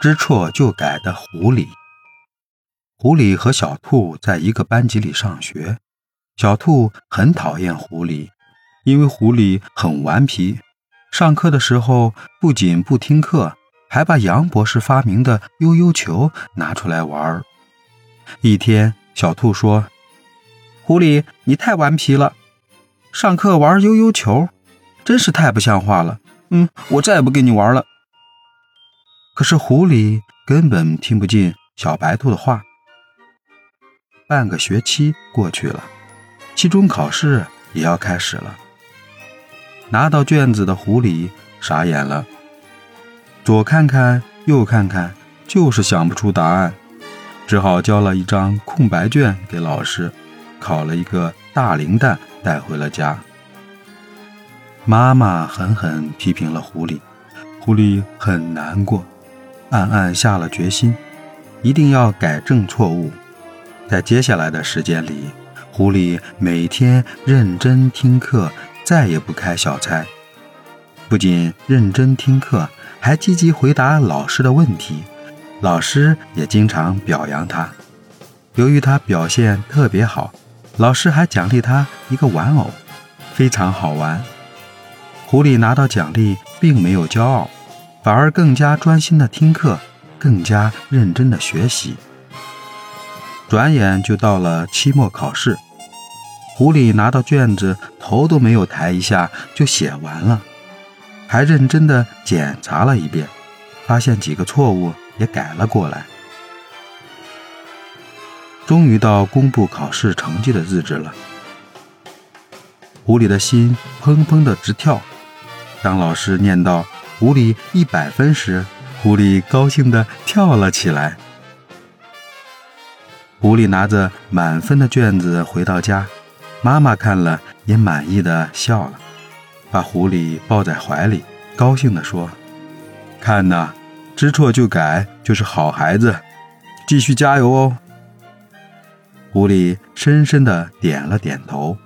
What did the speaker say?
知错就改的狐狸。狐狸和小兔在一个班级里上学，小兔很讨厌狐狸，因为狐狸很顽皮。上课的时候不仅不听课，还把杨博士发明的悠悠球拿出来玩。一天，小兔说：“狐狸，你太顽皮了，上课玩悠悠球，真是太不像话了。”嗯，我再也不跟你玩了。可是狐狸根本听不进小白兔的话。半个学期过去了，期中考试也要开始了。拿到卷子的狐狸傻眼了，左看看右看看，就是想不出答案，只好交了一张空白卷给老师，烤了一个大零蛋带回了家。妈妈狠狠批评了狐狸，狐狸很难过，暗暗下了决心，一定要改正错误。在接下来的时间里，狐狸每天认真听课，再也不开小差。不仅认真听课，还积极回答老师的问题，老师也经常表扬他。由于他表现特别好，老师还奖励他一个玩偶，非常好玩。狐狸拿到奖励，并没有骄傲，反而更加专心的听课，更加认真的学习。转眼就到了期末考试，狐狸拿到卷子，头都没有抬一下就写完了，还认真的检查了一遍，发现几个错误也改了过来。终于到公布考试成绩的日子了，狐狸的心砰砰的直跳。当老师念到“狐狸一百分”时，狐狸高兴地跳了起来。狐狸拿着满分的卷子回到家，妈妈看了也满意的笑了，把狐狸抱在怀里，高兴地说：“看呐，知错就改就是好孩子，继续加油哦。”狐狸深深的点了点头。